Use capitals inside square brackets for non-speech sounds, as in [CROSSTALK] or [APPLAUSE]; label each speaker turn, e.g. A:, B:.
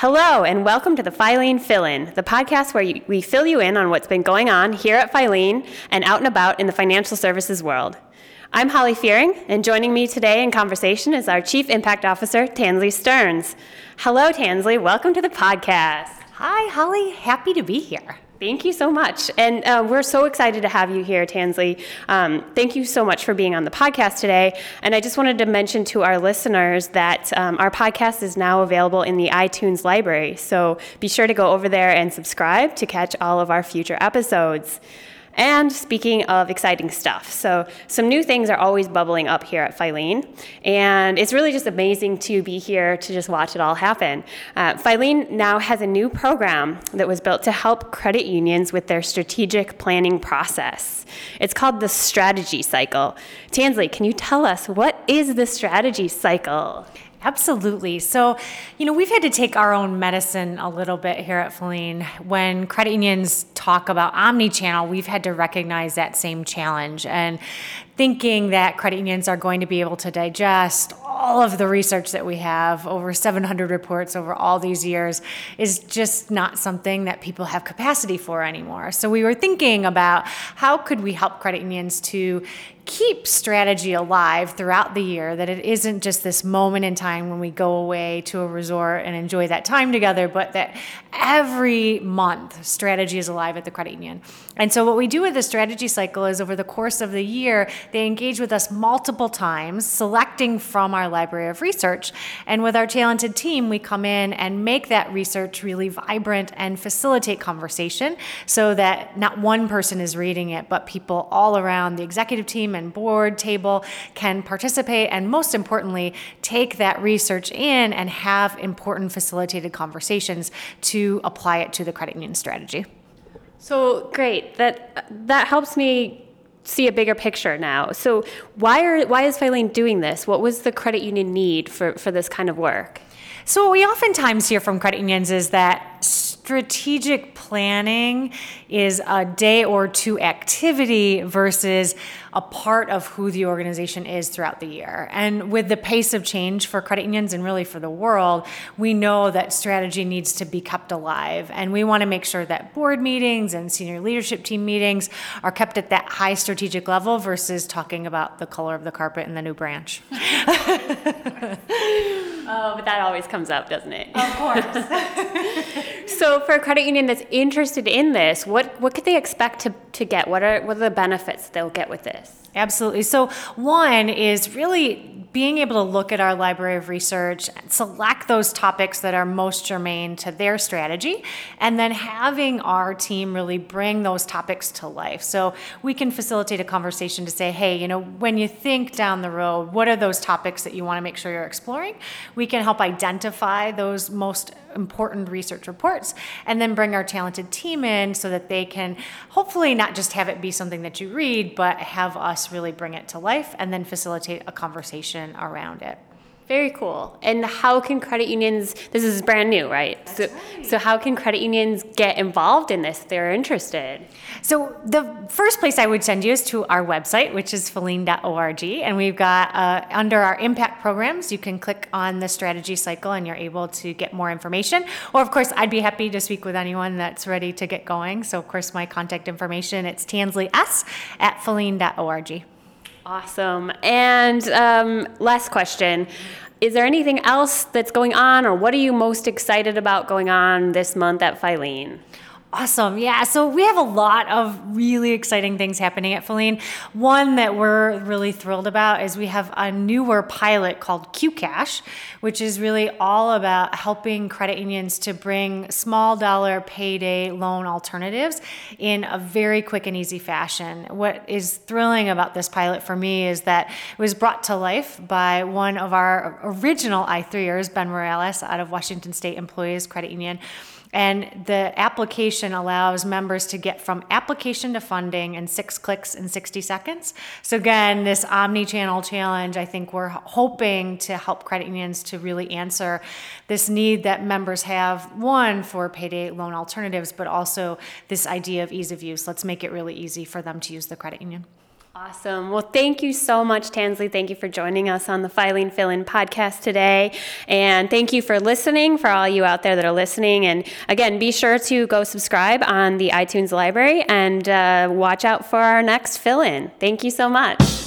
A: Hello, and welcome to the Filene Fill In, the podcast where we fill you in on what's been going on here at Filene and out and about in the financial services world. I'm Holly Fearing, and joining me today in conversation is our Chief Impact Officer, Tansley Stearns. Hello, Tansley. Welcome to the podcast.
B: Hi, Holly. Happy to be here.
A: Thank you so much. And uh, we're so excited to have you here, Tansley. Um, thank you so much for being on the podcast today. And I just wanted to mention to our listeners that um, our podcast is now available in the iTunes library. So be sure to go over there and subscribe to catch all of our future episodes. And speaking of exciting stuff, so some new things are always bubbling up here at Filene, and it's really just amazing to be here to just watch it all happen. Uh, Filene now has a new program that was built to help credit unions with their strategic planning process. It's called the Strategy Cycle. Tansley, can you tell us what is the Strategy Cycle?
B: Absolutely. So, you know, we've had to take our own medicine a little bit here at Filene. When credit unions talk about omni-channel, we've had to recognize that same challenge and thinking that credit unions are going to be able to digest all of the research that we have over 700 reports over all these years is just not something that people have capacity for anymore. So we were thinking about how could we help credit unions to keep strategy alive throughout the year, that it isn't just this moment in time when we go away to a resort and enjoy that time together, but that every month strategy is alive at the credit union. And so, what we do with the strategy cycle is over the course of the year, they engage with us multiple times, selecting from our library of research. And with our talented team, we come in and make that research really vibrant and facilitate conversation so that not one person is reading it, but people all around the executive team and board table can participate and, most importantly, take that research in and have important facilitated conversations to apply it to the credit union strategy.
A: So great. That that helps me see a bigger picture now. So why are why is Filene doing this? What was the credit union need for, for this kind of work?
B: So what we oftentimes hear from credit unions is that strategic planning is a day or two activity versus a part of who the organization is throughout the year. And with the pace of change for credit unions and really for the world, we know that strategy needs to be kept alive. And we want to make sure that board meetings and senior leadership team meetings are kept at that high strategic level versus talking about the color of the carpet in the new branch. [LAUGHS] [LAUGHS]
A: oh, but that always comes up, doesn't it?
B: Of course. [LAUGHS]
A: so for a credit union that's interested in this, what, what could they expect to, to get? What are, what are the benefits they'll get with this?
B: Absolutely. So, one is really being able to look at our library of research, select those topics that are most germane to their strategy, and then having our team really bring those topics to life. So, we can facilitate a conversation to say, hey, you know, when you think down the road, what are those topics that you want to make sure you're exploring? We can help identify those most important research reports and then bring our talented team in so that they can hopefully not just have it be something that you read, but have us really bring it to life and then facilitate a conversation around it.
A: Very cool. And how can credit unions, this is brand new, right?
B: That's
A: so,
B: right.
A: so how can credit unions get involved in this if they're interested?
B: So the first place I would send you is to our website, which is filene.org. And we've got uh, under our impact programs, you can click on the strategy cycle and you're able to get more information. Or of course, I'd be happy to speak with anyone that's ready to get going. So of course, my contact information, it's Tansley S at filene.org.
A: Awesome. And um, last question Is there anything else that's going on, or what are you most excited about going on this month at Filene?
B: Awesome. Yeah. So we have a lot of really exciting things happening at Filene. One that we're really thrilled about is we have a newer pilot called QCash, which is really all about helping credit unions to bring small dollar payday loan alternatives in a very quick and easy fashion. What is thrilling about this pilot for me is that it was brought to life by one of our original I3ers, Ben Morales, out of Washington State Employees Credit Union and the application allows members to get from application to funding in six clicks in 60 seconds. So, again, this omni channel challenge, I think we're hoping to help credit unions to really answer this need that members have one, for payday loan alternatives, but also this idea of ease of use. Let's make it really easy for them to use the credit union.
A: Awesome. Well, thank you so much, Tansley. Thank you for joining us on the Filene Fill In podcast today. And thank you for listening, for all you out there that are listening. And again, be sure to go subscribe on the iTunes library and uh, watch out for our next fill in. Thank you so much.